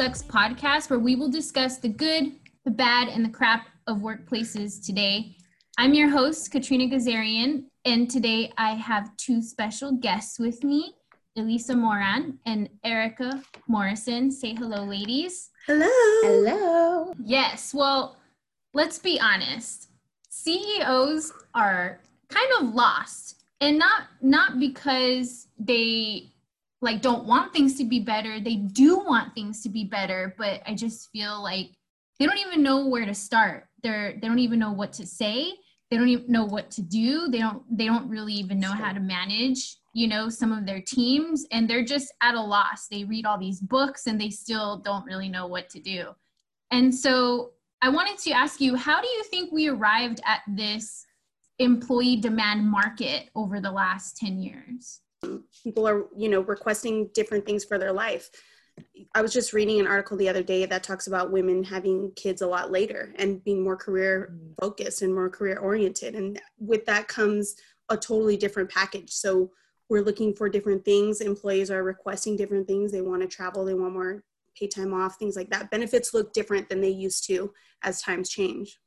Sucks podcast, where we will discuss the good, the bad, and the crap of workplaces today. I'm your host, Katrina Gazarian, and today I have two special guests with me, Elisa Moran and Erica Morrison. Say hello, ladies. Hello. Hello. Yes, well, let's be honest. CEOs are kind of lost, and not not because they like don't want things to be better. They do want things to be better but i just feel like they don't even know where to start. They're they don't even know what to say. They don't even know what to do. They don't they don't really even know how to manage you know some of their teams and they're just at a loss. They read all these books and they still don't really know what to do. And so i wanted to ask you how do you think we arrived at this employee demand market over the last 10 years people are you know requesting different things for their life. I was just reading an article the other day that talks about women having kids a lot later and being more career mm. focused and more career oriented. And with that comes a totally different package. So we're looking for different things. Employees are requesting different things. They want to travel. They want more paid time off things like that. Benefits look different than they used to as times change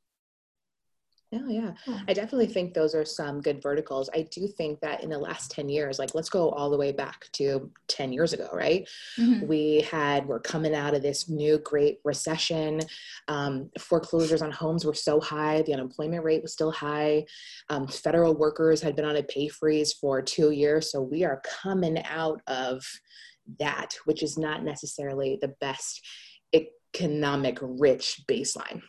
Oh, yeah. I definitely think those are some good verticals. I do think that in the last 10 years, like let's go all the way back to 10 years ago, right? Mm-hmm. We had, we're coming out of this new great recession. Um, foreclosures on homes were so high, the unemployment rate was still high. Um, federal workers had been on a pay freeze for two years. So we are coming out of that, which is not necessarily the best economic rich baseline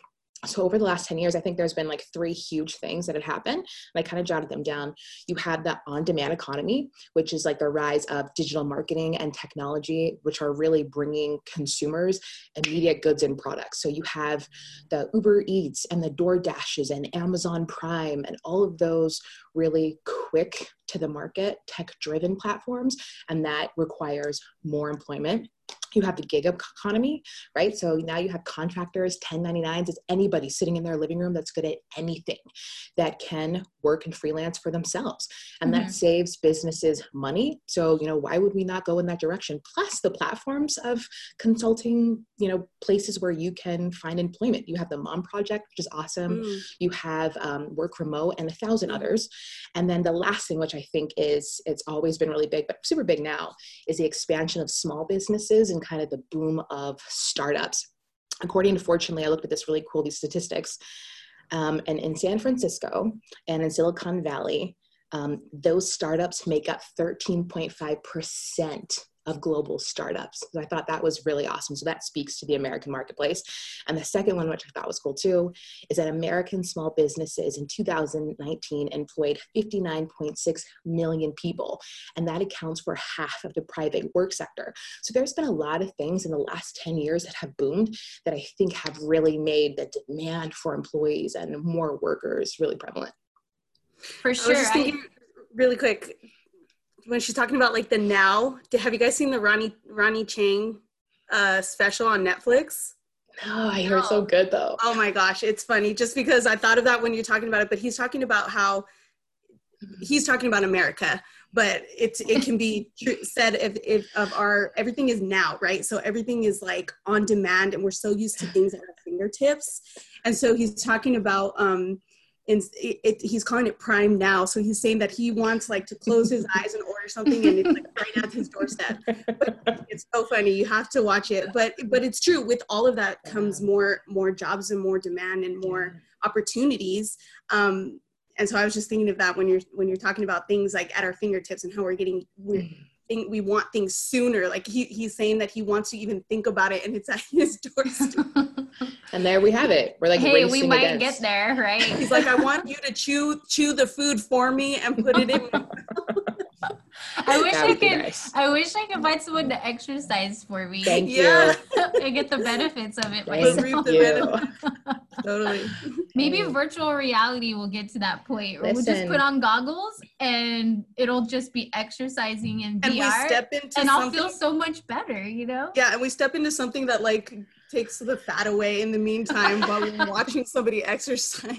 so over the last 10 years i think there's been like three huge things that have happened and i kind of jotted them down. You had the on-demand economy which is like the rise of digital marketing and technology which are really bringing consumers immediate goods and products. So you have the uber eats and the door dashes and amazon prime and all of those really quick to the market tech driven platforms and that requires more employment you have the gig economy, right? So now you have contractors, 1099s, it's anybody sitting in their living room that's good at anything that can work and freelance for themselves. And mm-hmm. that saves businesses money. So, you know, why would we not go in that direction? Plus the platforms of consulting, you know, places where you can find employment. You have the Mom Project, which is awesome. Mm. You have um, Work Remote and a thousand others. And then the last thing, which I think is, it's always been really big, but super big now, is the expansion of small businesses and kind of the boom of startups. According to Fortunately, I looked at this really cool, these statistics. Um, and in San Francisco and in Silicon Valley, um, those startups make up 13.5% of global startups. So I thought that was really awesome. So that speaks to the American marketplace. And the second one, which I thought was cool too, is that American small businesses in 2019 employed 59.6 million people. And that accounts for half of the private work sector. So there's been a lot of things in the last 10 years that have boomed that I think have really made the demand for employees and more workers really prevalent. For sure. I really quick when she's talking about like the now. Have you guys seen the Ronny Ronny Chieng uh, special on Netflix? No, I hear so good though. Oh my gosh, it's funny just because I thought of that when you're talking about it. But he's talking about how he's talking about America, but it's it can be true, said if, if of our everything is now, right? So everything is like on demand, and we're so used to things at our fingertips. And so he's talking about um, and it, it, he's calling it prime now. So he's saying that he wants like to close his eyes and order something and it's like right at his doorstep. But it's so funny. You have to watch it. But but it's true. With all of that comes more more jobs and more demand and more opportunities. Um and so i was just thinking of that when you're when you're talking about things like at our fingertips and how we're getting we're think we want things sooner. Like he, he's saying that he wants to even think about it and it's at his doorstep. and there we have it. We're like, hey, we might against. get there, right? He's like, I want you to chew chew the food for me and put it in. I wish I could. Nice. I wish I could find someone to exercise for me. Thank yeah. you. and get the benefits of it myself. totally. Maybe virtual reality will get to that point where Listen. we'll just put on goggles and it'll just be exercising in and VR, and I'll feel so much better. You know? Yeah, and we step into something that like takes the fat away in the meantime while we're watching somebody exercise.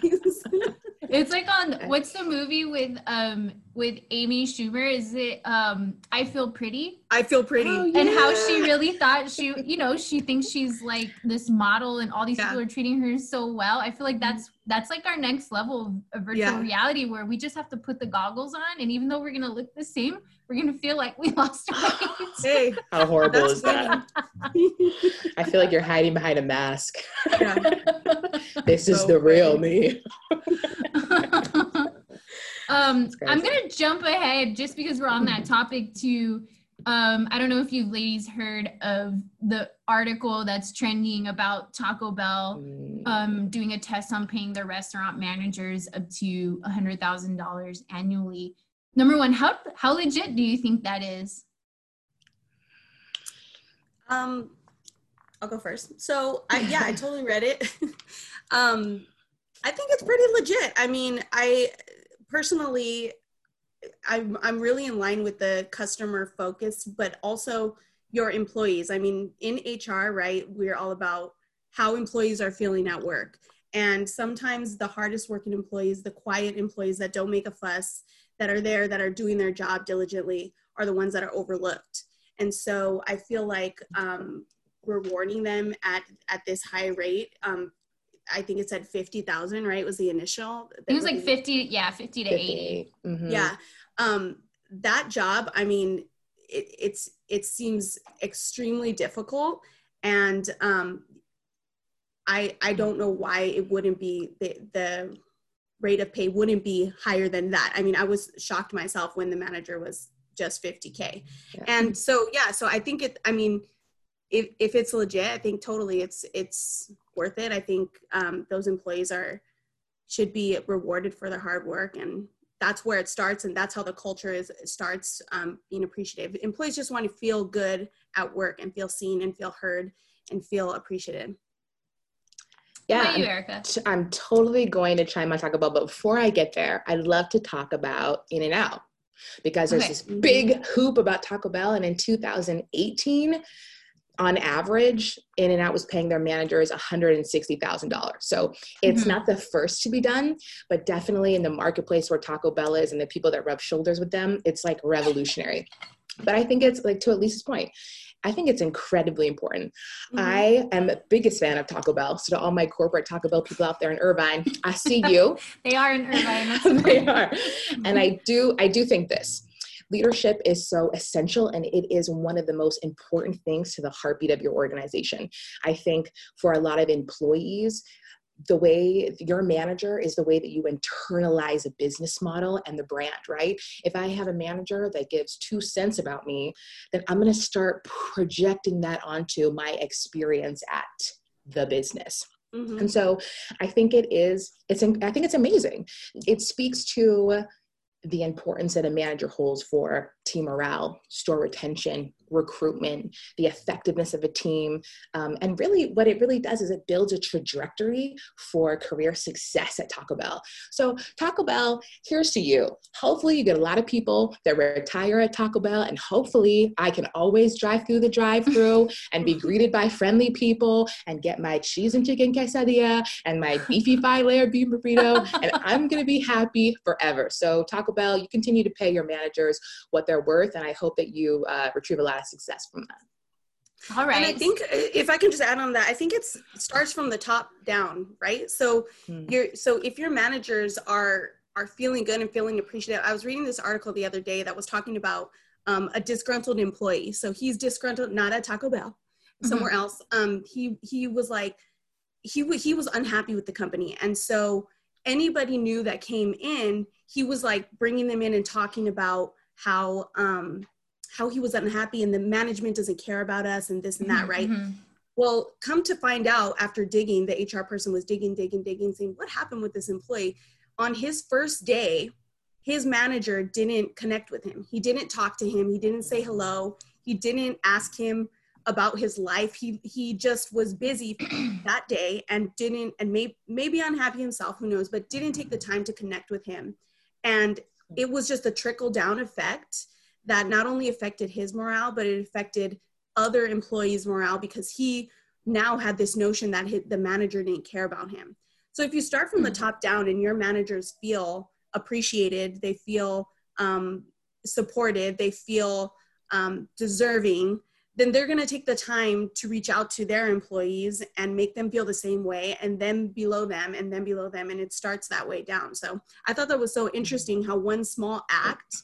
it's like on what's the movie with um with Amy Schumer. Is it um I feel pretty? I feel pretty. Oh, yeah. And how she really thought she, you know, she thinks she's like this model and all these yeah. people are treating her so well. I feel like that's that's like our next level of virtual yeah. reality where we just have to put the goggles on and even though we're gonna look the same, we're gonna feel like we lost weight. Hey, how horrible is that? I feel like you're hiding behind a mask. Yeah. this so is the real me. Um, I'm gonna jump ahead just because we're on that topic to um, I don't know if you ladies heard of the article that's trending about Taco Bell mm. um, doing a test on paying their restaurant managers up to $100,000 annually. Number one, how, how legit do you think that is? Um, I'll go first. So I, yeah, I totally read it. um, I think it's pretty legit. I mean, I personally, I'm, I'm really in line with the customer focus, but also your employees. I mean, in HR, right, we're all about how employees are feeling at work. And sometimes the hardest working employees, the quiet employees that don't make a fuss, that are there, that are doing their job diligently, are the ones that are overlooked. And so I feel like um, rewarding them at, at this high rate um, I think it said 50,000, right? Was the initial. It was like 50, yeah, 50 to 80. Mm-hmm. Yeah. Um, that job, I mean, it, it's, it seems extremely difficult. And um, I, I don't know why it wouldn't be the, the rate of pay wouldn't be higher than that. I mean, I was shocked myself when the manager was just 50K. Yeah. And so, yeah, so I think it, I mean, if, if it's legit, I think totally it's, it's, worth it. I think um, those employees are should be rewarded for their hard work, and that's where it starts, and that's how the culture is starts um, being appreciative. Employees just want to feel good at work and feel seen and feel heard and feel appreciated. Yeah, you, Erica? I'm, I'm totally going to chime on Taco Bell, but before I get there, I'd love to talk about In-N-Out because there's okay. this big hoop about Taco Bell, and in 2018 on average, In-N-Out was paying their managers $160,000. So it's mm-hmm. not the first to be done, but definitely in the marketplace where Taco Bell is and the people that rub shoulders with them, it's like revolutionary. But I think it's like to Elise's point, I think it's incredibly important. Mm-hmm. I am the biggest fan of Taco Bell. So to all my corporate Taco Bell people out there in Irvine, I see you. they are in Irvine. they are. And I do I do think this leadership is so essential and it is one of the most important things to the heartbeat of your organization. I think for a lot of employees, the way your manager is the way that you internalize a business model and the brand, right? If I have a manager that gives two cents about me, then I'm going to start projecting that onto my experience at the business. Mm-hmm. And so I think it is, it's, I think it's amazing. It speaks to the importance that a manager holds for team morale, store retention, recruitment, the effectiveness of a team. Um, and really, what it really does is it builds a trajectory for career success at Taco Bell. So, Taco Bell, here's to you. Hopefully, you get a lot of people that retire at Taco Bell, and hopefully, I can always drive through the drive through and be greeted by friendly people and get my cheese and chicken quesadilla and my beefy five layer beef burrito, and I'm gonna be happy forever. So, Taco Bell, you continue to pay your managers what they're worth, and I hope that you uh, retrieve a lot of success from that. All right. And I think uh, if I can just add on that, I think it's it starts from the top down, right? So hmm. you're so if your managers are are feeling good and feeling appreciative. I was reading this article the other day that was talking about um, a disgruntled employee. So he's disgruntled, not at Taco Bell, mm-hmm. somewhere else. Um, he he was like he he was unhappy with the company, and so anybody new that came in, he was like bringing them in and talking about how um, how he was unhappy and the management doesn't care about us and this and that, mm-hmm, right? Mm-hmm. Well, come to find out after digging, the HR person was digging, digging, digging, saying, What happened with this employee? On his first day, his manager didn't connect with him. He didn't talk to him. He didn't say hello. He didn't ask him about his life. He he just was busy that day and didn't and may, maybe unhappy himself, who knows, but didn't take the time to connect with him. And it was just a trickle down effect that not only affected his morale, but it affected other employees' morale because he now had this notion that his, the manager didn't care about him. So if you start from the hmm. top down and your managers feel appreciated, they feel um, supported, they feel um, deserving, then they're going to take the time to reach out to their employees and make them feel the same way and then below them and then below them and it starts that way down so i thought that was so interesting how one small act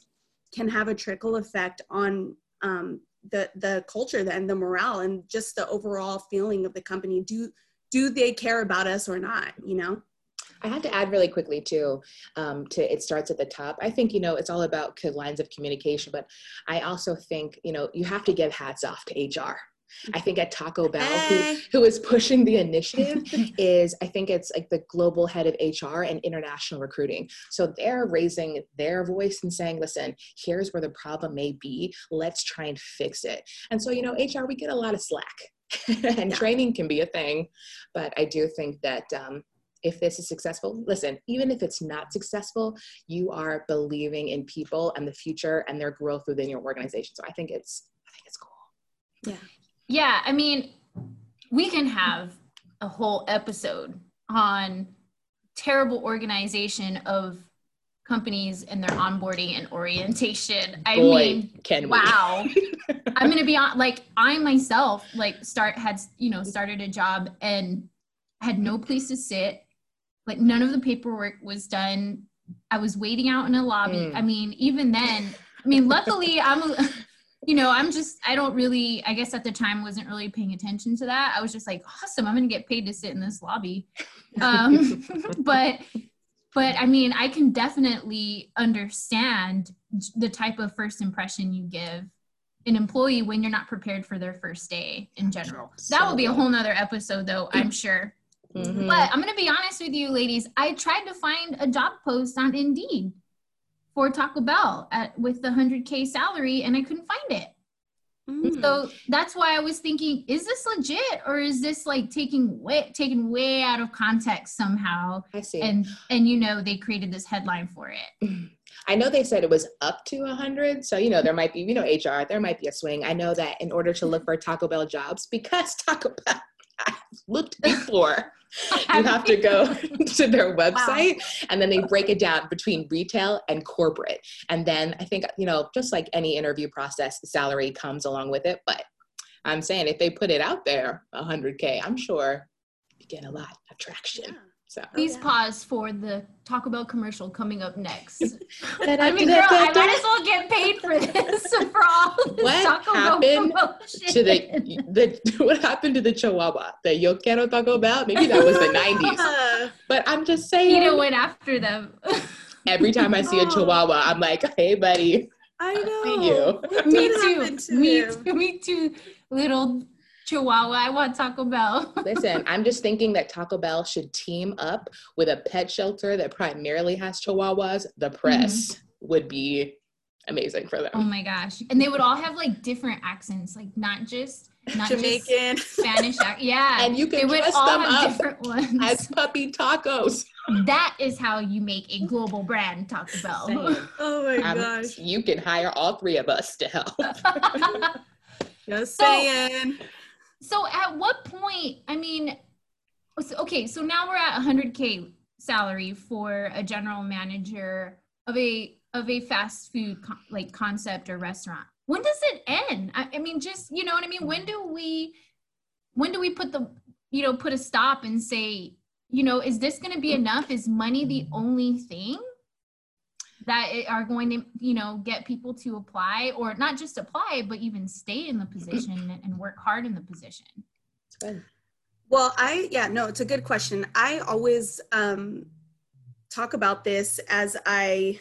can have a trickle effect on um, the the culture and the morale and just the overall feeling of the company do do they care about us or not you know I had to add really quickly too. Um, to it starts at the top. I think you know it's all about lines of communication, but I also think you know you have to give hats off to HR. I think at Taco Bell, who, who is pushing the initiative, is I think it's like the global head of HR and international recruiting. So they're raising their voice and saying, listen, here's where the problem may be. Let's try and fix it. And so, you know, HR, we get a lot of slack. and yeah. training can be a thing. But I do think that um, if this is successful listen even if it's not successful you are believing in people and the future and their growth within your organization so i think it's i think it's cool yeah yeah i mean we can have a whole episode on terrible organization of companies and their onboarding and orientation. I Boy, mean, can wow. I'm gonna be on like I myself like start had you know started a job and had no place to sit like none of the paperwork was done i was waiting out in a lobby mm. i mean even then i mean luckily i'm you know i'm just i don't really i guess at the time wasn't really paying attention to that. I was just like awesome i'm gonna get paid to sit in this lobby. Um, but but i mean i can definitely understand the type of first impression you give an employee when you're not prepared for their first day in general. that will be a whole nother episode though i'm sure. Mm-hmm. But I'm going to be honest with you, ladies. I tried to find a job post on Indeed for Taco Bell at, with the 100K salary, and I couldn't find it. Mm. So that's why I was thinking, is this legit or is this like taking way taken way out of context somehow? I see. And and you know they created this headline for it. I know they said it was up to 100. So, you know, there might be, you know, HR, there might be a swing. I know that in order to look for Taco Bell jobs, because Taco Bell I've looked before. you have to go to their website wow. and then they break it down between retail and corporate. And then I think, you know, just like any interview process, the salary comes along with it. But I'm saying if they put it out there, 100K, I'm sure you get a lot of traction. Yeah. So please oh, yeah. pause for the Taco Bell commercial coming up next. I mean, girl, I might as well get paid for this for all this what Taco happened Bell to the the what happened to the Chihuahua? The Yo quiero Taco Bell? Maybe that was the '90s. But I'm just saying. PETA went after them. every time I see a Chihuahua, I'm like, "Hey, buddy." I know. I me too. Me too. Me too. Little Chihuahua. I want Taco Bell. Listen, I'm just thinking that Taco Bell should team up with a pet shelter that primarily has Chihuahuas. The press mm-hmm. would be amazing for them. Oh my gosh. And they would all have like different accents, like not just not Jamaican, Spanish. Yeah, and you can they dress them up different ones. as puppy tacos. That is how you make a global brand, Taco Bell. Same. Oh my um, gosh! You can hire all three of us to help. just so, saying. So at what point, I mean, okay, so now we're at 100K salary for a general manager of a of a fast food like concept or restaurant. When does it end? I, I mean, just you know what I mean. When do we, when do we put the, you know, put a stop and say, you know, is this going to be enough? Is money the only thing? That are going to you know get people to apply or not just apply but even stay in the position and work hard in the position. Good. Well i yeah no it's a good question. I always um, talk about this as i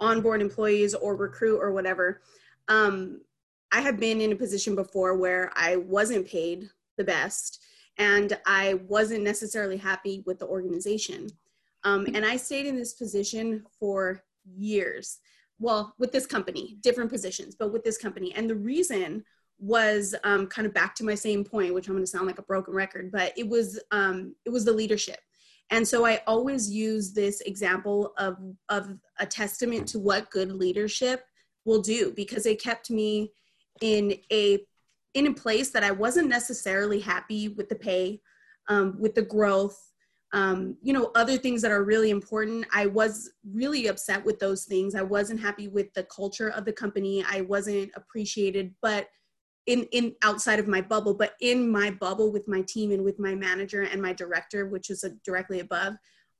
onboard employees or recruit or whatever. Um, i have been in a position before where i wasn't paid the best and i wasn't necessarily happy with the organization. Um, and i stayed in this position for years. Well, with this company, different positions, but with this company. And the reason was um, kind of back to my same point, which I'm going to sound like a broken record, but it was um, it was the leadership. And so I always use this example of of a testament to what good leadership will do because it kept me in a in a place that I wasn't necessarily happy with the pay, um, with the growth, um, you know other things that are really important i was really upset with those things. I wasn't happy with the culture of the company. I wasn't appreciated but in in outside of my bubble but in my bubble with my team and with my manager and my director which is a, directly above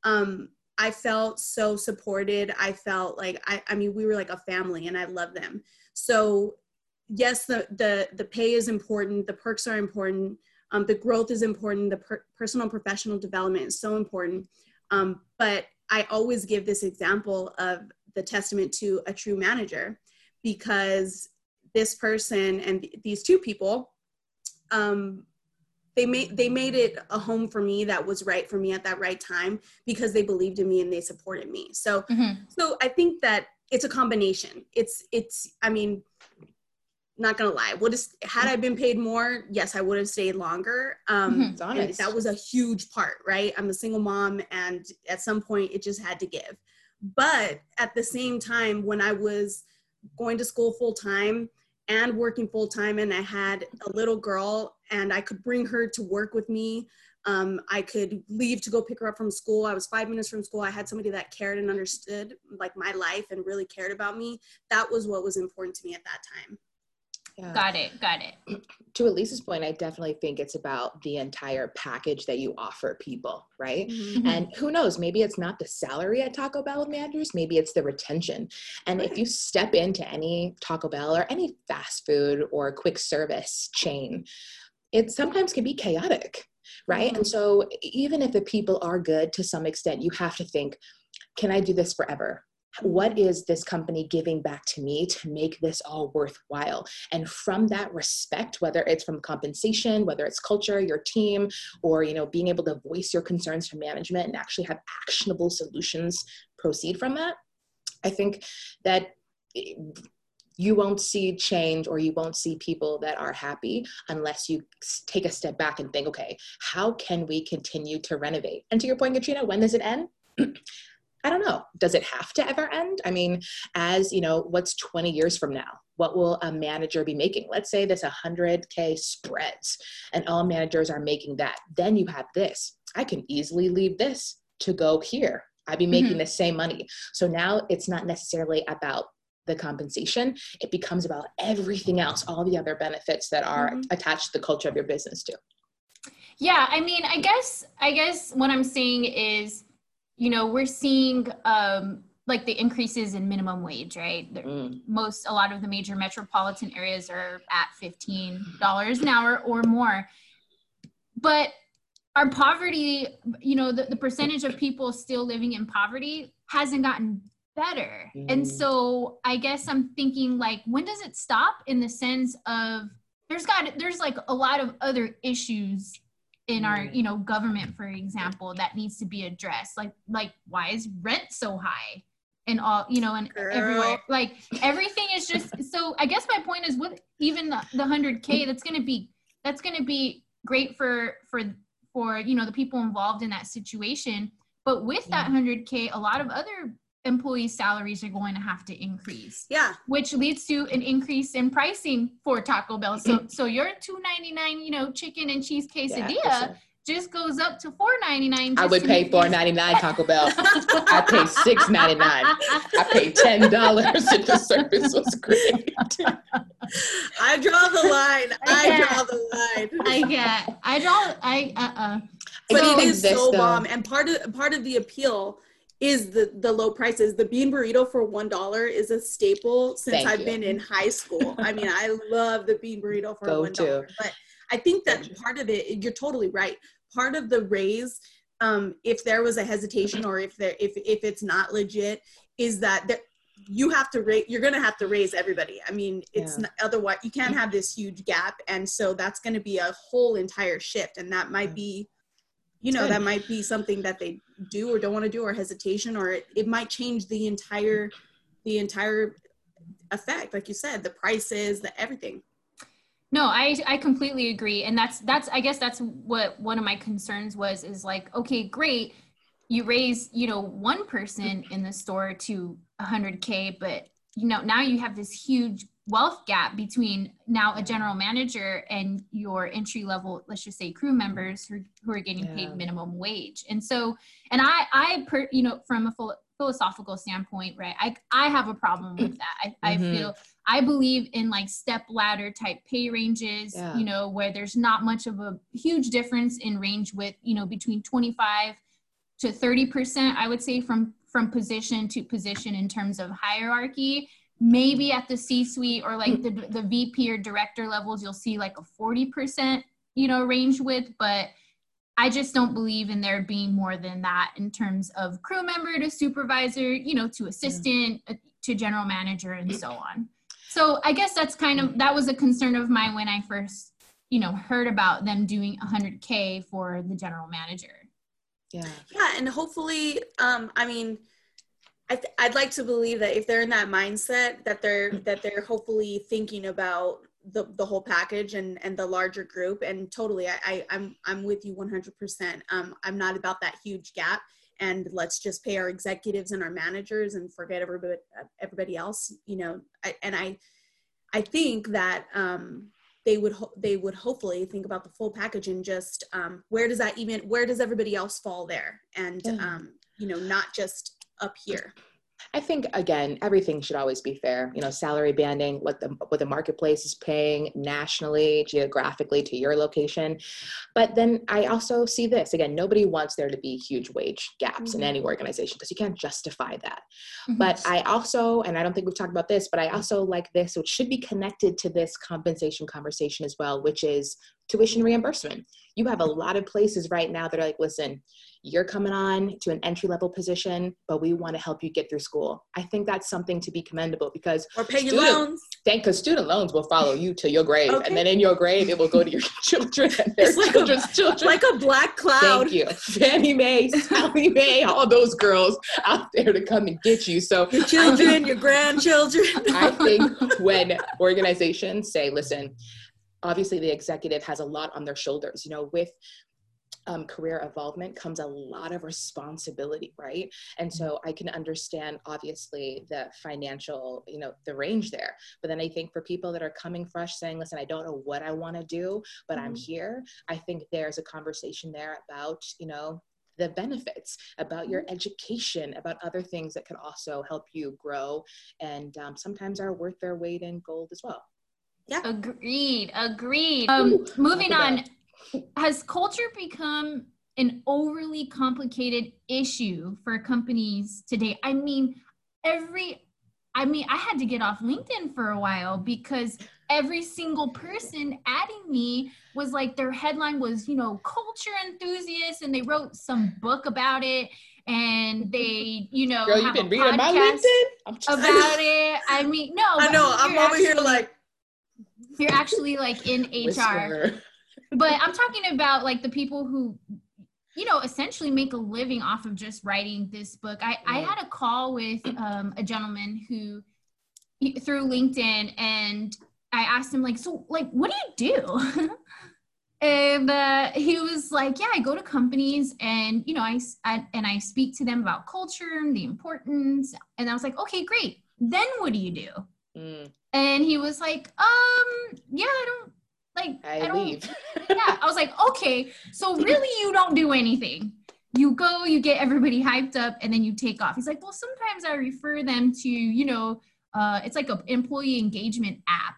um, i felt so supported. I felt like I, I mean we were like a family and i love them. So yes the the the pay is important. The perks are important um, the growth is important. The per- personal professional development is so important. Um, but i always give this example of the testament to a true manager because this person and these two people um, they made they made it a home for me that was right for me at that right time because they believed in me and they supported me. So mm-hmm. so i think that it's a combination. It's it's i mean not gonna lie would have had i been paid more yes i would have stayed longer. Um mm-hmm. that was a huge part right? I'm a single mom and at some point it just had to give. But at the same time when i was going to school full time and working full time and i had a little girl and i could bring her to work with me um, i could leave to go pick her up from school. I was five minutes from school. I had somebody that cared and understood like my life and really cared about me. That was what was important to me at that time yeah. Got it. Got it. To Elisa's point, I definitely think it's about the entire package that you offer people, right? Mm-hmm. And who knows, maybe it's not the salary at Taco Bell managers, maybe it's the retention. And right. if you step into any Taco Bell or any fast food or quick service chain, it sometimes can be chaotic, right? Mm-hmm. And so even if the people are good to some extent, you have to think, can I do this forever? What is this company giving back to me to make this all worthwhile? And from that respect whether it's from compensation whether it's culture your team or you know being able to voice your concerns to management and actually have actionable solutions proceed from that i think that you won't see change or you won't see people that are happy unless you take a step back and think okay how can we continue to renovate? And to your point katrina when does it end I don't know. Does it have to ever end? I mean, as you know, what's 20 years from now? What will a manager be making? Let's say this 100K spreads and all managers are making that. Then you have this. I can easily leave this to go here. I'd be making mm-hmm. the same money. So now it's not necessarily about the compensation, it becomes about everything else, all the other benefits that are mm-hmm. attached to the culture of your business too. Yeah, I mean, I guess I guess what I'm saying is you know, we're seeing um, like the increases in minimum wage, right? Mm. Most, a lot of the major metropolitan areas are at $15 an hour or more. But our poverty, you know, the, the percentage of people still living in poverty hasn't gotten better. Mm. And so I guess I'm thinking like, when does it stop in the sense of there's got, there's like a lot of other issues in our mm-hmm. you know government for example that needs to be addressed. Like like why is rent so high? And all you know and Girl. everywhere like everything is just so i guess my point is with even the, the 100k that's going to be that's going to be great for for for you know the people involved in that situation. But with that 100k a lot of other employee salaries are going to have to increase. Yeah. Which leads to an increase in pricing for Taco Bell. So mm-hmm. so your 299, you know, chicken and cheese quesadilla yeah, just goes up to 499 I would pay 499 Taco Bell. I pay 699 I paid $10 if the service was great. I draw the line. I, I draw the line. I get. I draw I uh-uh. But so, it is so bomb and part of part of the appeal is the the low prices. The bean burrito for one dollar is a staple since Thank I've you. been in high school. I mean, I love the bean burrito for Go one dollar. But I think that part of it, you're totally right. Part of the raise, um, if there was a hesitation or if there if if it's not legit, is that there, you have to raise you're going to have to raise everybody i mean it's yeah. not, otherwise you can't have this huge gap and so that's going to be a whole entire shift and that might be you know that might be something that they do or don't want to do or hesitation or it, it might change the entire the entire effect like you said the prices the everything. No i i completely agree and that's that's i guess that's what one of my concerns was is like okay great you raise you know one person in the store to 100k but you know now you have this huge wealth gap between now a general manager and your entry level let's just say crew members who, who are getting yeah. paid minimum wage and so and i i per you know from a full, philosophical standpoint right i i have a problem with that i, mm-hmm. I feel i believe in like step ladder type pay ranges yeah. you know where there's not much of a huge difference in range with you know between 25 to 30 percent i would say from from position to position in terms of hierarchy maybe at the c suite or like the, the vp or director levels you'll see like a 40% you know range with but i just don't believe in there being more than that in terms of crew member to supervisor you know to assistant uh, to general manager and so on. So i guess that's kind of that was a concern of mine when i first you know heard about them doing 100k for the general manager. Yeah. Yeah and hopefully um i mean I th- I'd like to believe that if they're in that mindset, that they're that they're hopefully thinking about the the whole package and and the larger group. And totally, I, I I'm I'm with you 100. percent Um, I'm not about that huge gap. And let's just pay our executives and our managers and forget everybody everybody else. You know, I, and I I think that um, they would ho- they would hopefully think about the full package and just um, where does that even where does everybody else fall there and um, you know not just up here? I think again, everything should always be fair. You know, salary banding, what the what the marketplace is paying nationally, geographically to your location. But then I also see this again. Nobody wants there to be huge wage gaps mm-hmm. in any organization because you can't justify that. Mm-hmm. But I also, and I don't think we've talked about this, but I also like this, which should be connected to this compensation conversation as well, which is tuition reimbursement. You have a lot of places right now that are like, listen, you're coming on to an entry level position, but we want to help you get through school. I think that's something to be commendable because or pay your loans. Thank because student loans will follow you to your grave, okay. and then in your grave it will go to your children and their like children's a, children, like a black cloud. Thank you, Fannie Mae, Sallie Mae, all those girls out there to come and get you. So your children, your grandchildren. I think when organizations say, "Listen." Obviously the executive has a lot on their shoulders you know with um, career involvement comes a lot of responsibility, right? And so I can understand obviously the financial, you know, the range there. But then I think for people that are coming fresh saying, listen, I don't know what I want to do, but mm-hmm. I'm here, I think there's a conversation there about, you know, the benefits about your mm-hmm. education about other things that can also help you grow and um, sometimes are worth their weight in gold as well yeah agreed agreed um, moving on has culture become an overly complicated issue for companies today? I mean, every I mean, I had to get off LinkedIn for a while because every single person adding me was like their headline was, you know, culture enthusiast and they wrote some book about it and they, you know, Girl, you've been reading my LinkedIn about it. I mean, no, I know. I'm over here like you're actually like in HR but I'm talking about like the people who, you know, essentially make a living off of just writing this book. I, I had a call with um, a gentleman who through LinkedIn and I asked him like, so like, what do you do? and uh, he was like, yeah, I go to companies and, you know, I, I, and I speak to them about culture and the importance. And I was like, okay, great. Then what do you do? Mm. And he was like, um, yeah, I don't like I, I leave. yeah, I was like, okay, so really you don't do anything. You go, you get everybody hyped up, and then you take off. He's like, well, sometimes I refer them to, you know, uh, it's like an employee engagement app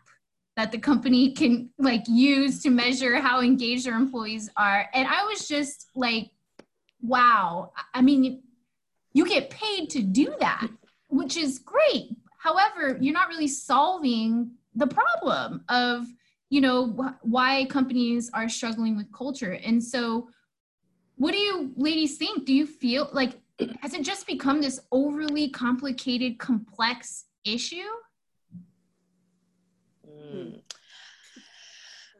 that the company can like use to measure how engaged their employees are. And I was just like, wow. I mean, you get paid to do that, which is great. However, you're not really solving the problem of you know wh- why companies are struggling with culture. And so what do you ladies think? Do you feel like has it just become this overly complicated complex issue? Mm.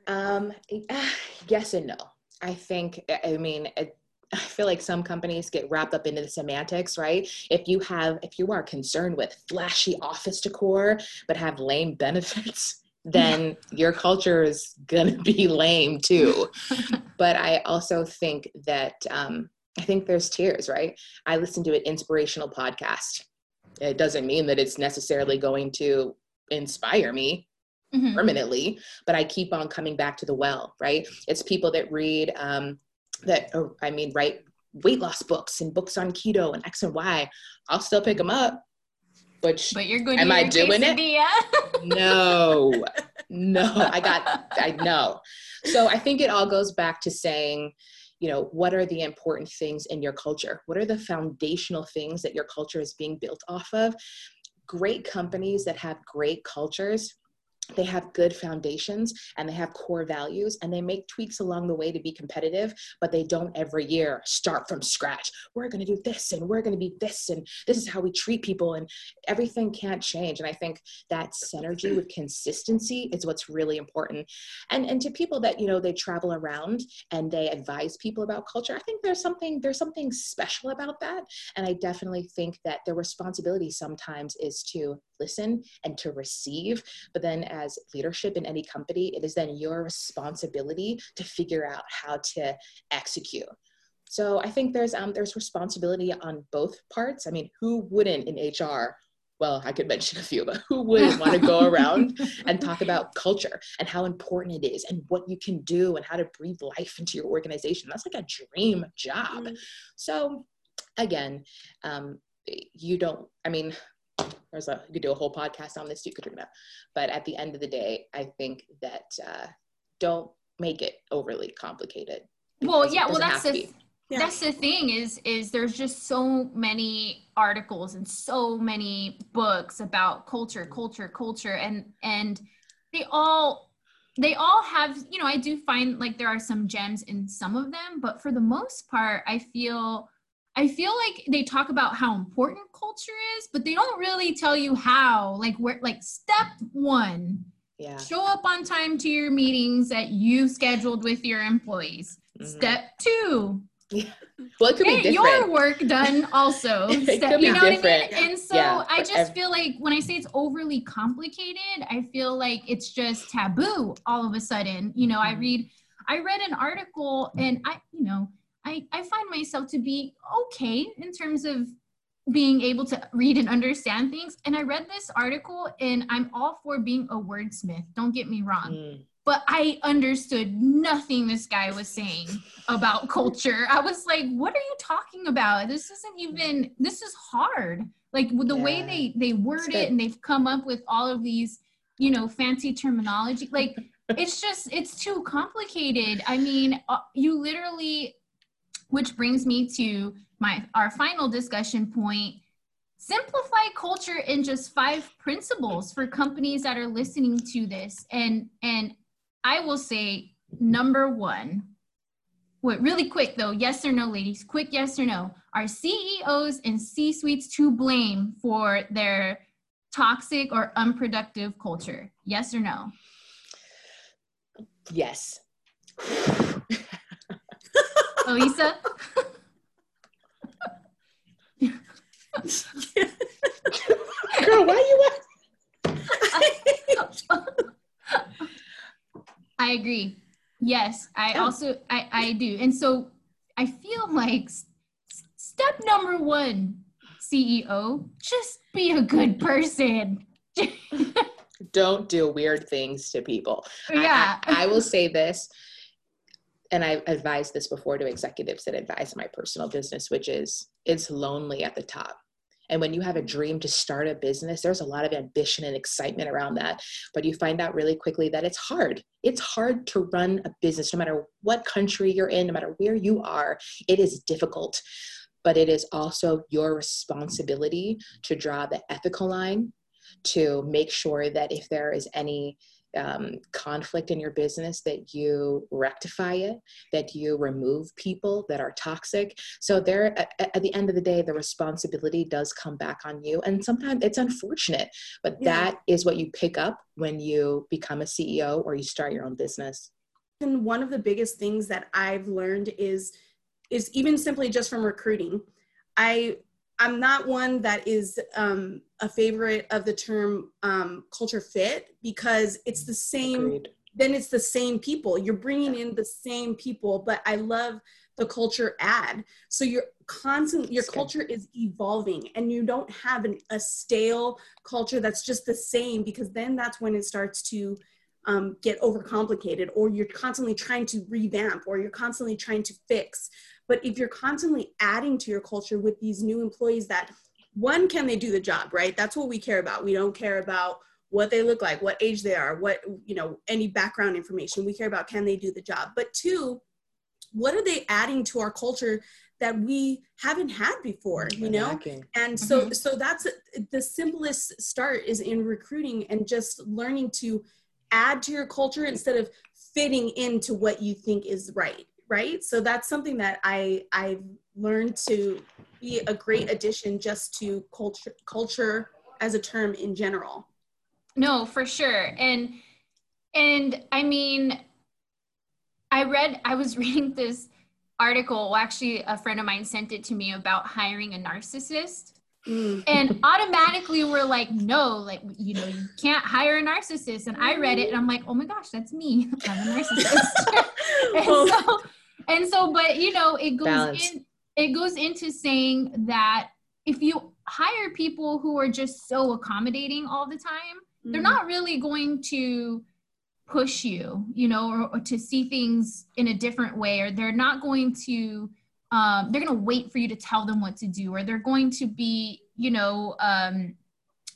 um yes and no. I think i mean it, I feel like some companies get wrapped up into the semantics, right? If you have, if you are concerned with flashy office decor, but have lame benefits, then your culture is going to be lame too. but I also think that um, I think there's tears, right? I listen to an inspirational podcast. It doesn't mean that it's necessarily going to inspire me mm-hmm. permanently, but I keep on coming back to the well, right? It's people that read, um, that, oh, I mean, write weight loss books and books on keto and X and Y. I'll still pick them up. But, but you're going am I doing it? no, no, I got, I know. So I think it all goes back to saying, you know, what are the important things in your culture? What are the foundational things that your culture is being built off of? Great companies that have great cultures they have good foundations and they have core values and they make tweaks along the way to be competitive but they don't every year start from scratch. We're going to do this and we're going to be this and this is how we treat people and everything can't change. And i think that synergy with consistency is what's really important. And and to people that you know they travel around and they advise people about culture i think there's something there's something special about that. And i definitely think that the responsibility sometimes is to listen and to receive but then as leadership in any company, it is then your responsibility to figure out how to execute. So I think there's um, there's responsibility on both parts. I mean, who wouldn't in HR? Well, I could mention a few, but who wouldn't want to go around and talk about culture and how important it is and what you can do and how to breathe life into your organization? That's like a dream job. Mm-hmm. So again, um, you don't, I mean, there's a you could do a whole podcast on this too, Katrina. But at the end of the day, I think that uh, don't make it overly complicated. Well, yeah, well that's the yeah. that's the thing is is there's just so many articles and so many books about culture, culture, culture, and and they all they all have you know I do find like there are some gems in some of them, but for the most part, I feel I feel like they talk about how important culture is, but they don't really tell you how. Like where like step 1, yeah. show up on time to your meetings that you scheduled with your employees. Mm-hmm. Step 2, yeah. Well, it could Get be different. your work done also. it Step, could be you know different. what I mean? And so yeah, I just every- feel like when I say it's overly complicated, I feel like it's just taboo all of a sudden. You know, I mm-hmm. read I read an article and I, you know, I, I find myself to be okay in terms of being able to read and understand things. And I read this article and I'm all for being a wordsmith, don't get me wrong. Mm. But I understood nothing this guy was saying about culture. I was like, what are you talking about? This isn't even, this is hard. Like the yeah. way they, they word it and they've come up with all of these, you know, fancy terminology. Like it's just, it's too complicated. I mean, uh, you literally which brings me to my our final discussion point. Simplify culture in just five principles for companies that are listening to this. And and i will say number one what really quick though yes or no ladies quick yes or no. Are ceos and c suites to blame for their toxic or unproductive culture? Yes or no? Yes Elisa? Girl, why you I agree. Yes, I oh. also I I do. And so I feel like step number 1 CEO, just be a good person. Don't do weird things to people. Yeah. I, I, I will say this and I've advised this before to executives that advise my personal business, which is it's lonely at the top. And when you have a dream to start a business, there's a lot of ambition and excitement around that. But you find out really quickly that it's hard. It's hard to run a business, no matter what country you're in, no matter where you are. It is difficult. But it is also your responsibility to draw the ethical line, to make sure that if there is any um, conflict in your business that you rectify it that you remove people that are toxic. So there at, at, the end of the day the responsibility does come back on you. And sometimes it's unfortunate but yeah. that is what you pick up when you become a ceo or you start your own business. And one of the biggest things that i've learned is is even simply just from recruiting i I'm not one that is um, a favorite of the term um, culture fit because it's the same. Agreed. Then it's the same people. You're bringing in the same people, but I love the culture add so you're constant your culture is evolving and you don't have an, a stale culture that's just the same because then that's when it starts to um, get overcomplicated or you're constantly trying to revamp or you're constantly trying to fix but if you're constantly adding to your culture with these new employees that one can they do the job right? That's what we care about. We don't care about what they look like what age they are what you know any background information. We care about can they do the job? But two what are they adding to our culture that we haven't had before you know? And so mm-hmm. so that's the simplest start is in recruiting and just learning to add to your culture instead of fitting into what you think is right right so that's something that i i've learned to be a great addition just to culture culture as a term in general no for sure and and i mean i read i was reading this article well, actually a friend of mine sent it to me about hiring a narcissist Mm. And automatically we're like, no, like, you know, you can't hire a narcissist. And I read it and I'm like, oh my gosh, that's me. I'm a narcissist. and, so, and so, but you know, it goes Balance. in, it goes into saying that if you hire people who are just so accommodating all the time, mm. they're not really going to push you, you know, or, or to see things in a different way, or they're not going to um, they're going to wait for you to tell them what to do or they're going to be you know um,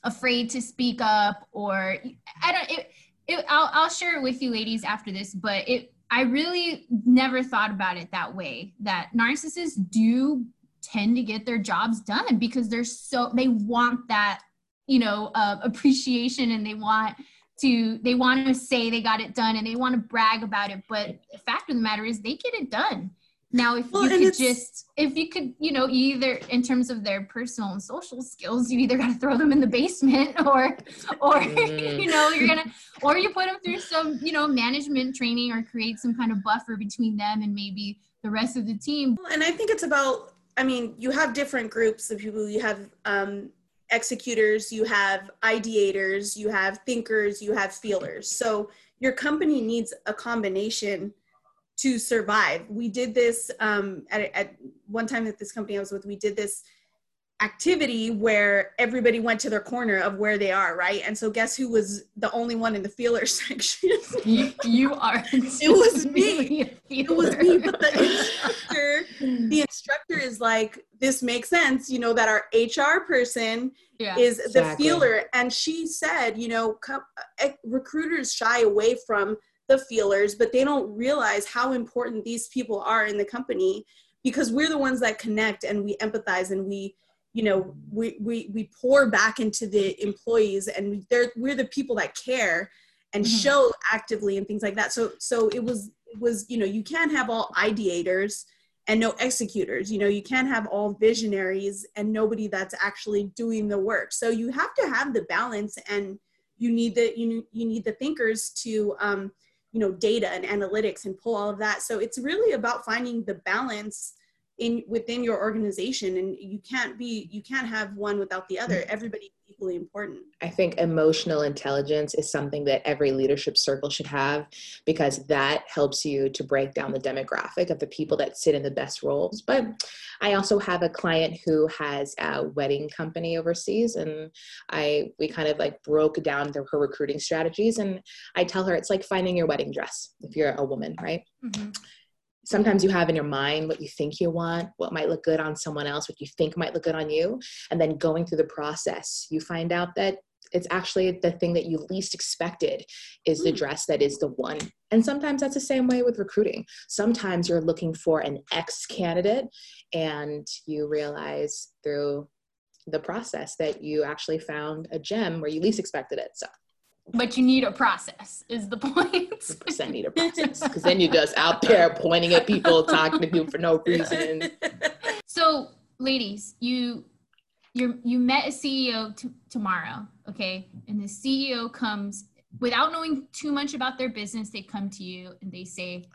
afraid to speak up or i don't it, it, I'll, I'll share it with you ladies after this but it i really never thought about it that way that narcissists do tend to get their jobs done because they're so they want that you know uh, appreciation and they want to they want to say they got it done and they want to brag about it. But the fact of the matter is they get it done now, if well, you could just, if you could, you know, either in terms of their personal and social skills, you either got to throw them in the basement or, or, mm. you know, you're going to, or you put them through some, you know, management training or create some kind of buffer between them and maybe the rest of the team. And I think it's about, I mean, you have different groups of people. You have um, executors, you have ideators, you have thinkers, you have feelers. So your company needs a combination to survive. We did this um, at, at one time at this company I was with, we did this activity where everybody went to their corner of where they are, right? And so guess who was the only one in the feeler section? you, you are. It was me. It was me. But the instructor, the instructor is like, this makes sense, you know, that our HR person yeah, is exactly. the feeler. And she said, you know, eh, recruiters shy away from the feelers, but they don't realize how important these people are in the company because we're the ones that connect and we empathize and we you know we we, we pour back into the employees and they're we're the people that care and mm-hmm. show actively and things like that. So so it was it was you know you can't have all ideators and no executors. You know you can't have all visionaries and nobody that's actually doing the work. So you have to have the balance and you need the you, you need the thinkers to um, you know data and analytics and pull all of that. So it's really about finding the balance in within your organization and you can't be you can't have one without the other. Mm-hmm. Everybody equally important. I think emotional intelligence is something that every leadership circle should have because that helps you to break down the demographic of the people that sit in the best roles. But i also have a client who has a wedding company overseas and i we kind of like broke down the, her recruiting strategies and i tell her it's like finding your wedding dress if you're a woman right? Mm-hmm sometimes you have in your mind what you think you want, what might look good on someone else, what you think might look good on you. And then going through the process, you find out that it's actually the thing that you least expected is the hmm. dress that is the one. And sometimes that's the same way with recruiting. Sometimes you're looking for an ex candidate and you realize through the process that you actually found a gem where you least expected it. So but you need a process is the point. I need a process because then you're just out there pointing at people talking to people for no reason. So ladies you you you met a ceo t- tomorrow okay? And the ceo comes without knowing too much about their business they come to you and they say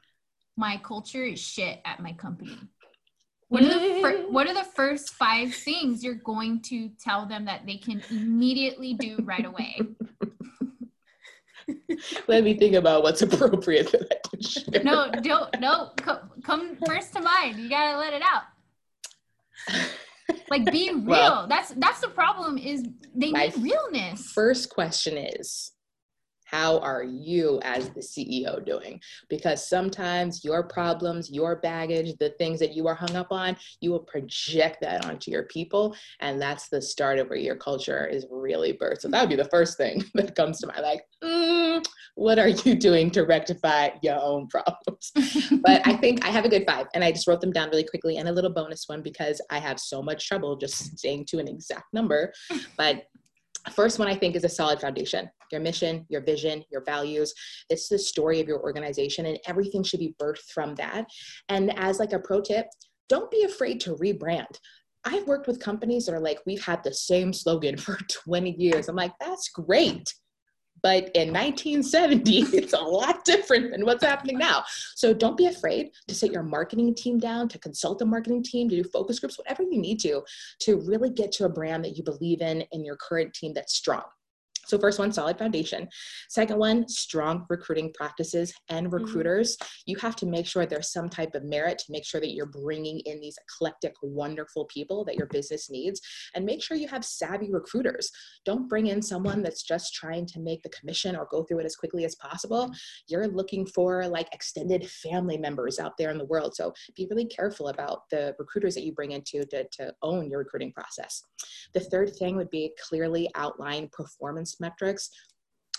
my culture is shit at my company. What are, the fir- what are the first five things you're going to tell them that they can immediately do right away Let me think about what's appropriate that I can share. No, don't, no, come, come first to mind. You gotta let it out. like be real. Well, that's that's the problem. Is they need realness. First question is, how are you as the CEO doing? Because sometimes your problems, your baggage, the things that you are hung up on, you will project that onto your people. And that's the start of where your culture is really birthed. So that would be the first thing that comes to mind. Like, mm, what are you doing to rectify your own problems? but I think I have a good five. And I just wrote them down really quickly and a little bonus one because I have so much trouble just staying to an exact number. But First one I think is a solid foundation. Your mission, your vision, your values. It's the story of your organization and everything should be birthed from that. And as like a pro tip, don't be afraid to rebrand. I've worked with companies that are like, we've had the same slogan for 20 years. I'm like, that's great. But in 1970, it's a lot different than what's happening now. So don't be afraid to sit your marketing team down, to consult the marketing team, to do focus groups, whatever you need to, to really get to a brand that you believe in in your current team that's strong. So first one, solid foundation. Second one, strong recruiting practices and mm-hmm. recruiters. Mm-hmm. You have to make sure there's some type of merit to make sure that you're bringing in these eclectic, wonderful people that your business needs, and make sure you have savvy recruiters. Don't bring in someone that's just trying to make the commission or go through it as quickly as possible. You're looking for like extended family members out there in the world. So be really careful about the recruiters that you bring into to, to own your recruiting process. The third thing would be clearly outline performance metrics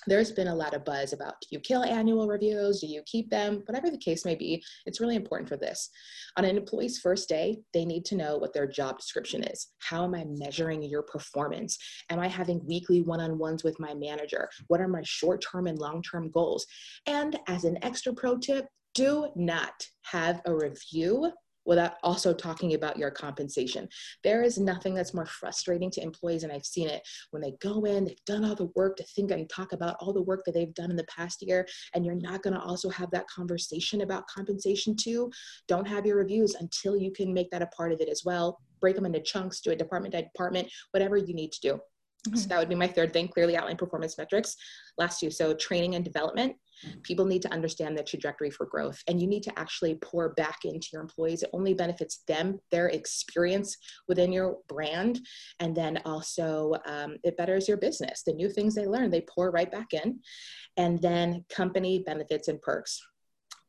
there's been a lot of buzz about do you kill annual reviews? Do you keep them? Whatever the case may be, it's really important for this. On an employee's first day, they need to know what their job description is. How am I measuring your performance? Am I having weekly one on ones with my manager? What are my short term and long term goals? And as an extra pro tip, do not have a review without also talking about your compensation. There is nothing that's more frustrating to employees, and I've seen it when they go in, they've done all the work to think and talk about all the work that they've done in the past year, and you're not going to also have that conversation about compensation too. Don't have your reviews until you can make that a part of it as well. Break them into chunks, do it department by department, whatever you need to do. Mm-hmm. So that would be my third thing clearly outline performance metrics. Last two, so training and development. People need to understand the trajectory for growth, and you need to actually pour back into your employees. It only benefits them, their experience within your brand, and then also um, it betters your business. The new things they learn, they pour right back in. And then company benefits and perks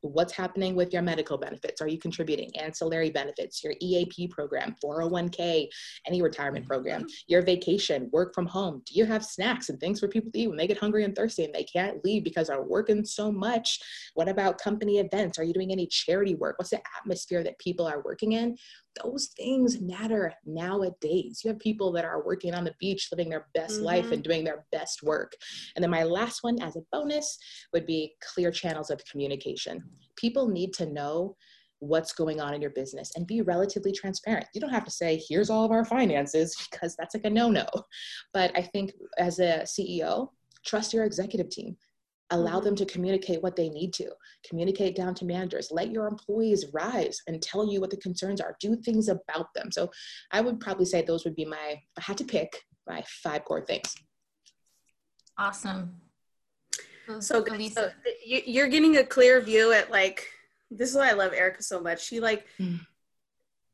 what's happening with your medical benefits? Are you contributing ancillary benefits, your EAP program, 401k, any retirement mm-hmm. program, your vacation, work from home? Do you have snacks and things for people to eat when they get hungry and thirsty and they can't leave because they're working so much? What about company events? Are you doing any charity work? What's the atmosphere that people are working in? Those things matter nowadays. You have people that are working on the beach, living their best mm-hmm. life and doing their best work. And then my last one, as a bonus, would be clear channels of communication. People need to know what's going on in your business and be relatively transparent. You don't have to say, here's all of our finances, because that's like a no no. But I think as a CEO, trust your executive team allow mm-hmm. them to communicate what they need to. Communicate down to managers let your employees rise and tell you what the concerns are. Do things about them. So i would probably say those would be my i had to pick my five core things. Awesome. So good so you're getting a clear view at like this is why i love erica so much. She like mm.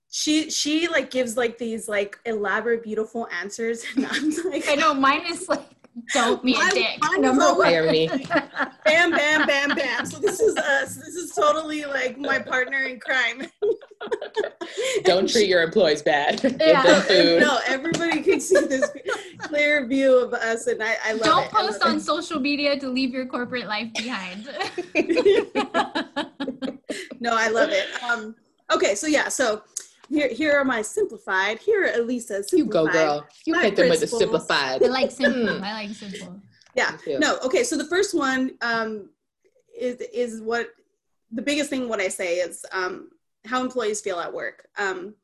she she like gives like these like elaborate beautiful answers. And i'm like i know mine is like don't be a dick. Number one. bam, bam, bam, bam. So this is us. This is totally like my partner in crime. Don't treat your employees bad. Yeah. No, everybody can see this clear view of us, and I, I love it. Don't it. post on it. social media to leave your corporate life behind. no, I love it. Um, okay, so yeah, so here, here are my simplified. Here are Elisa's. You go, girl. You hit them with the simplified. I like simple. Hmm. I like simple. Yeah. No. Okay. So the first one um, is is what the biggest thing. What I say is um, how employees feel at work. Um,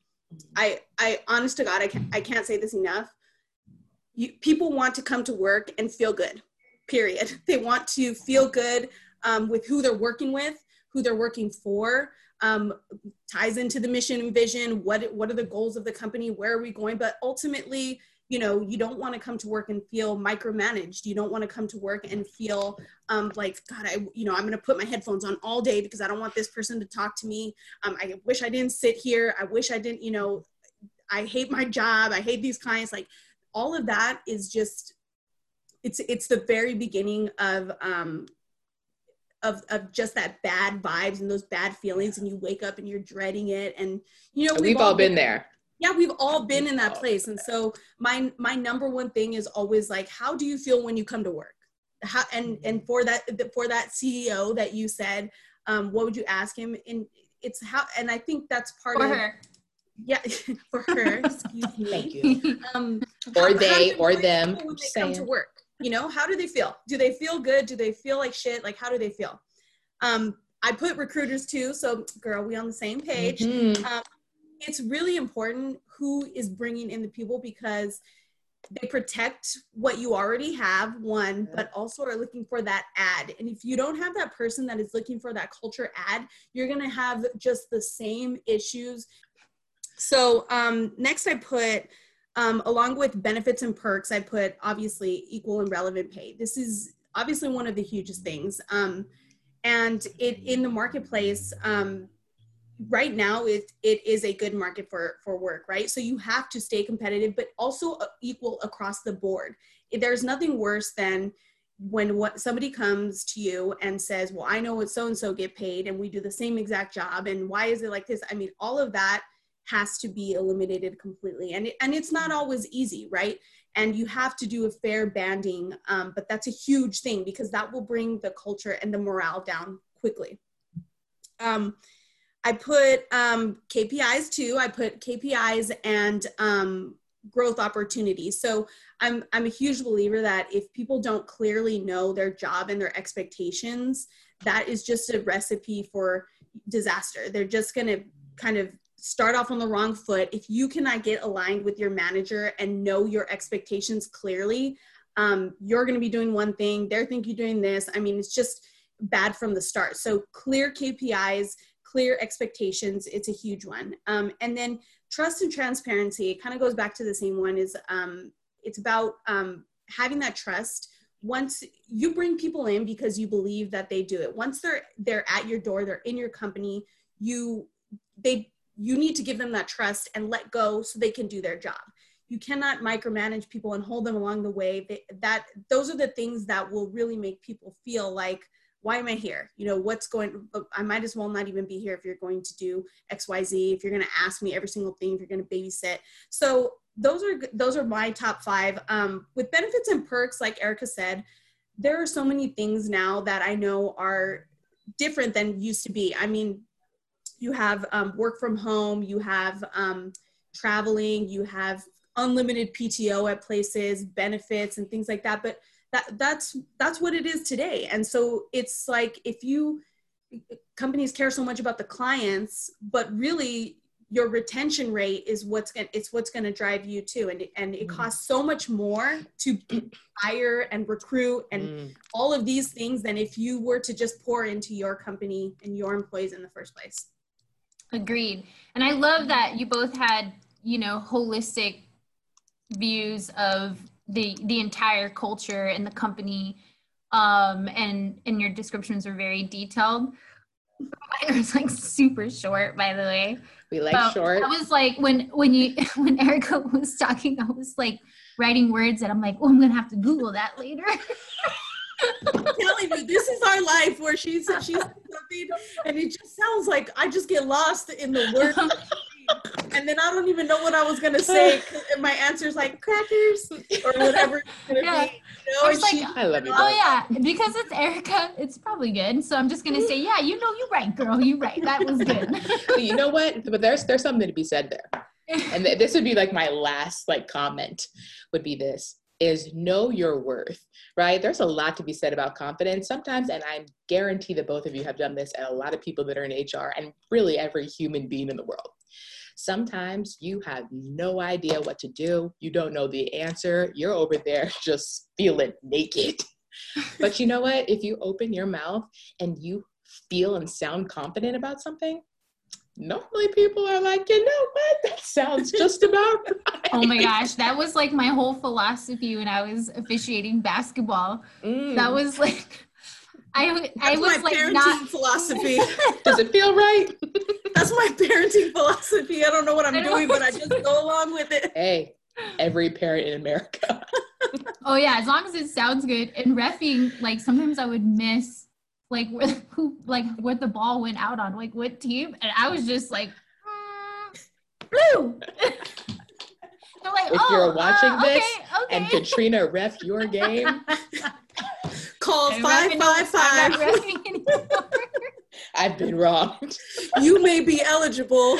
I I honest to God, I can't, I can't say this enough. You, people want to come to work and feel good. Period. They want to feel good um, with who they're working with, who they're working for um, ties into the mission and vision. What what are the goals of the company? Where are we going? But ultimately, you know you don't want to come to work and feel micromanaged you don't want to come to work and feel um, like god i you know i'm going to put my headphones on all day because i don't want this person to talk to me um, i wish i didn't sit here i wish i didn't you know i hate my job i hate these clients like all of that is just it's it's the very beginning of um of of just that bad vibes and those bad feelings and you wake up and you're dreading it and you know we've, we've all, been, been there. Yeah we've all been in that place and so my my number one thing is always like how do you feel when you come to work? How and and for that for that ceo that you said um what would you ask him? And it's how and i think that's part for of her. Yeah for her excuse me. Thank you. Um or how, they how or them. when they come to work you know how do they feel? Do they feel good? Do they feel like shit? Like how do they feel? Um i put recruiters too so girl we on the same page. Mm-hmm. um, it's really important who is bringing in the people because they protect what you already have one but also are looking for that add. And if you don't have that person that is looking for that culture add you're going to have just the same issues. So um, next i put um, along with benefits and perks i put obviously equal and relevant pay. This is obviously one of the hugest things. Um, and it in the marketplace um, right now it, it is a good market for for work right? So you have to stay competitive but also uh, equal across the board. There's nothing worse than when what somebody comes to you and says well i know what so and so get paid and we do the same exact job and why is it like this? I mean all of that has to be eliminated completely and it, and it's not always easy right and you have to do a fair banding um, but that's a huge thing because that will bring the culture and the morale down quickly um, I put um, KPIs too. I put KPIs and um, growth opportunities. So I'm I'm a huge believer that if people don't clearly know their job and their expectations, that is just a recipe for disaster. They're just going to kind of start off on the wrong foot. If you cannot get aligned with your manager and know your expectations clearly, um, you're going to be doing one thing. They're thinking you're doing this. I mean, it's just bad from the start. So clear KPIs clear expectations it's a huge one um, and then trust and transparency it kind of goes back to the same one is um, it's about um, having that trust once you bring people in because you believe that they do it once they're they're at your door they're in your company you they you need to give them that trust and let go so they can do their job you cannot micromanage people and hold them along the way they, that those are the things that will really make people feel like why am I here? You know, what's going, I might as well not even be here if you're going to do X, Y, Z, if you're going to ask me every single thing, if you're going to babysit. So those are, those are my top five. Um, with benefits and perks, like Erica said, there are so many things now that I know are different than used to be. I mean, you have um, work from home, you have um, traveling, you have unlimited PTO at places, benefits, and things like that. But that that's that's what it is today and so it's like if you companies care so much about the clients but really your retention rate is what's going it's what's going to drive you too and and it mm. costs so much more to hire and recruit and mm. all of these things than if you were to just pour into your company and your employees in the first place agreed. And i love that you both had you know holistic views of the the entire culture and the company um and and your descriptions were very detailed. It was like super short by the way. We like but short. I was like when when you when erica was talking i was like writing words and i'm like oh i'm gonna have to google that later I'm telling you, this is our life where she's she's something, and it just sounds like I just get lost in the word and then I don't even know what I was gonna say. And my answer is like crackers or whatever. yeah. Be, you know? I, like, she, I love you. Oh yeah, because it's Erica, it's probably good. So I'm just gonna say, yeah, you know, you're right, girl. You're right. That was good. you know what? But there's there's something to be said there. And th- this would be like my last like comment. Would be this is know your worth, right? There's a lot to be said about confidence sometimes, and I guarantee that both of you have done this, and a lot of people that are in HR, and really every human being in the world. Sometimes you have no idea what to do. You don't know the answer. You're over there just feeling naked. but you know what? If you open your mouth and you feel and sound confident about something, normally people are like, you know what? That sounds just about right. Oh my gosh, that was like my whole philosophy when I was officiating basketball. Mm. That was like I That's I was my like parenting not philosophy. Does it feel right? That's my parenting philosophy. I don't know what I'm doing, but I just go along with it. Hey, every parent in America. oh yeah, as long as it sounds good. And refing, like sometimes I would miss like where who like what the ball went out on, like what team, and I was just like, mm, blue. They're like, if oh, you're watching uh, this okay, okay. and Katrina ref your game, call five five five. I've been wrong. you may be eligible.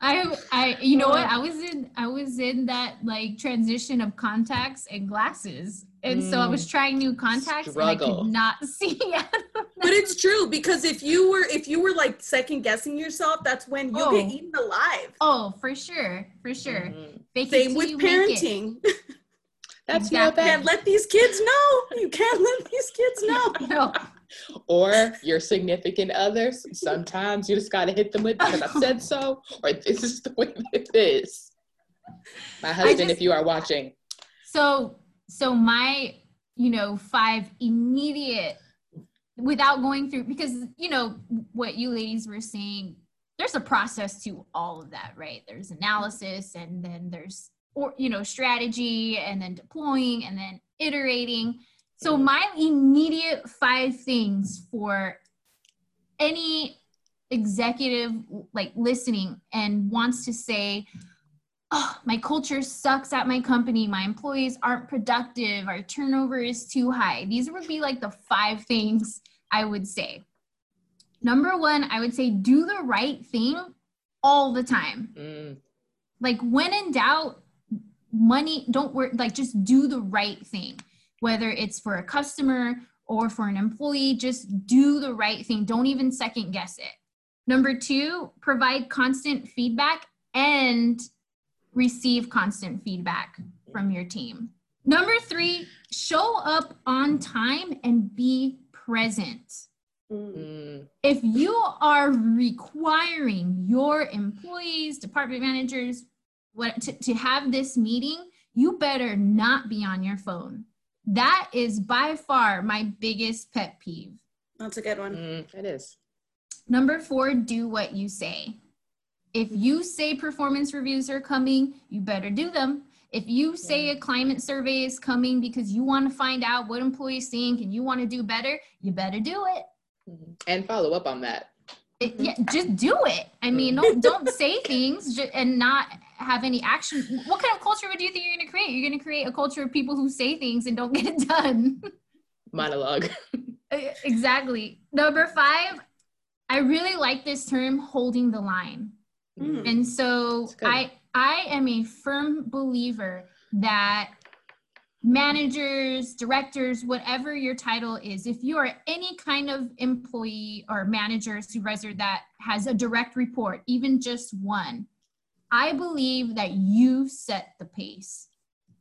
I I you know what I was in I was in that like transition of contacts and glasses and mm. so I was mm. trying new contacts Struggle. and I could not see But it's true because if you were if you were like second guessing yourself that's when you'll oh. get eaten alive. Oh, for sure. For sure. Mm-hmm. Same with parenting. That's exactly. You can't let these kids know. You can't let these kids know. no or your significant others. Sometimes you just got to hit them with because I said so, or this is the way it is. My husband, just, if you are watching. So, so my, you know, five immediate without going through because you know what you ladies were saying there's a process to all of that right? There's analysis and then there's or you know strategy and then deploying and then iterating. So my immediate five things for any executive like listening and wants to say, oh, my culture sucks at my company, my employees aren't productive, our turnover is too high. These would be like the five things I would say. Number one, I would say do the right thing all the time. Mm. Like when in doubt, money, don't work, like just do the right thing whether it's for a customer or for an employee, just do the right thing. Don't even second guess it. Number two, provide constant feedback and receive constant feedback from your team. Number three, show up on time and be present. Mm. If you are requiring your employees, department managers, what to, to have this meeting, you better not be on your phone. That is by far my biggest pet peeve. That's a good one. Mm, it is. Number four, do what you say. If you say performance reviews are coming, you better do them. If you say a climate survey is coming because you want to find out what employees think and you want to do better, you better do it. Mm-hmm. And follow up on that. It, yeah, just do it. I mean, don't, don't say things and not have any action. What kind of culture would you think you're going to create? You're going to create a culture of people who say things and don't get it done. Monologue. Exactly. Number five, I really like this term holding the line. Mm. And so I I am a firm believer that managers, directors, whatever your title is, if you are any kind of employee or manager, supervisor that has a direct report, even just one, I believe that you set the pace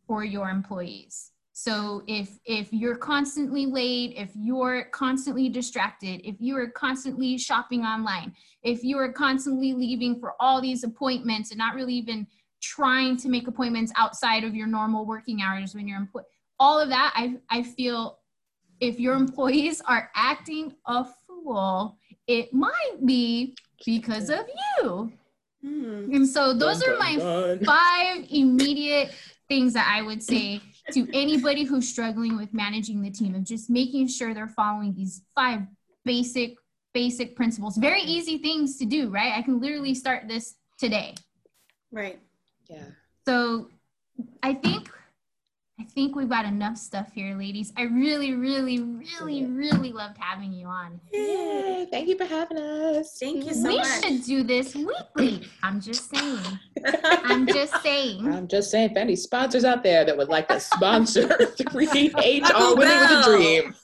for your employees. So if if you're constantly late, if you're constantly distracted, if you are constantly shopping online, if you are constantly leaving for all these appointments and not really even trying to make appointments outside of your normal working hours when you're employed all of that i i feel if your employees are acting a fool it might be because of you hmm. and so those dun, are my dun, dun. five immediate things that i would say to anybody who's struggling with managing the team of just making sure they're following these five basic basic principles. Very easy things to do right? I can literally start this today. Right. Yeah. So I think I think we've got enough stuff here, ladies. I really, really, really, really loved having you on. Yay! Thank you for having us. Thank you so we much. We should do this weekly. I'm just saying. I'm just saying. I'm just saying. If any sponsors out there that would like to sponsor 3H All Winning with a Dream,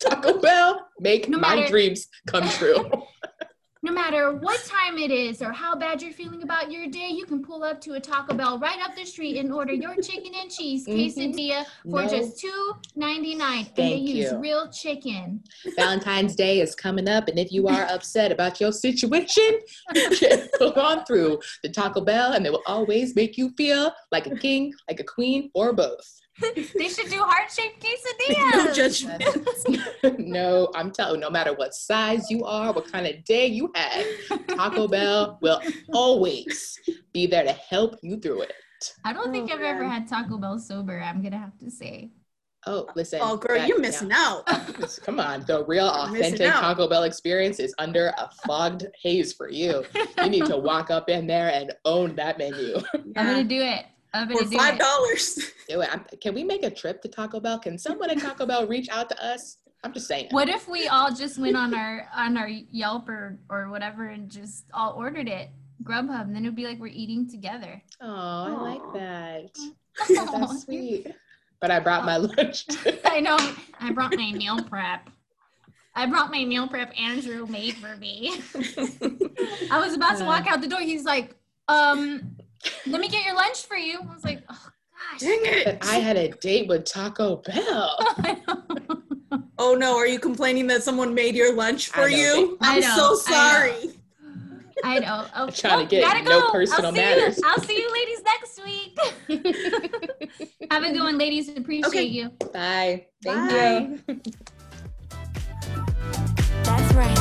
Taco Bell, make no my dreams come true. no matter what time it is or how bad you're feeling about your day, you can pull up to a Taco Bell right up the street and order your chicken and cheese quesadilla mm-hmm. for no. just two ninety nine. And they use real chicken. Valentine's Day is coming up, and if you are upset about your situation, go on through the Taco Bell, and they will always make you feel like a king, like a queen, or both. They should do heart shaped quesadillas. No judgment. no, I'm telling. You, no matter what size you are, what kind of day you had, Taco Bell will always be there to help you through it. I don't think oh, I've man. ever had Taco Bell sober. I'm gonna have to say. Oh, listen. Oh, girl, you're missing yeah. out. Come on. The real authentic Taco Bell experience is under a fogged haze for you. You need to walk up in there and own that menu. Yeah. I'm going to do it. I'm for five dollars. Do it. Can we make a trip to Taco Bell? Can someone at Taco Bell reach out to us? I'm just saying. What if we all just went on our on our Yelp or or whatever and just all ordered it Grubhub, and then it'd be like we're eating together. Oh, I like that. That's sweet. But I brought my lunch. I know. I brought my meal prep. I brought my meal prep Andrew made for me. I was about to walk out the door. He's like, um, let me get your lunch for you. I was like, oh gosh. Dang it. I had a date with Taco Bell. oh no, are you complaining that someone made your lunch for you? I'm so sorry. I know. I know. Okay. trying to oh, get Gotta no personal I'll matters. You. I'll see you ladies next week. Have a good one, ladies. Appreciate okay. you. Bye. Thank Bye. you. That's right.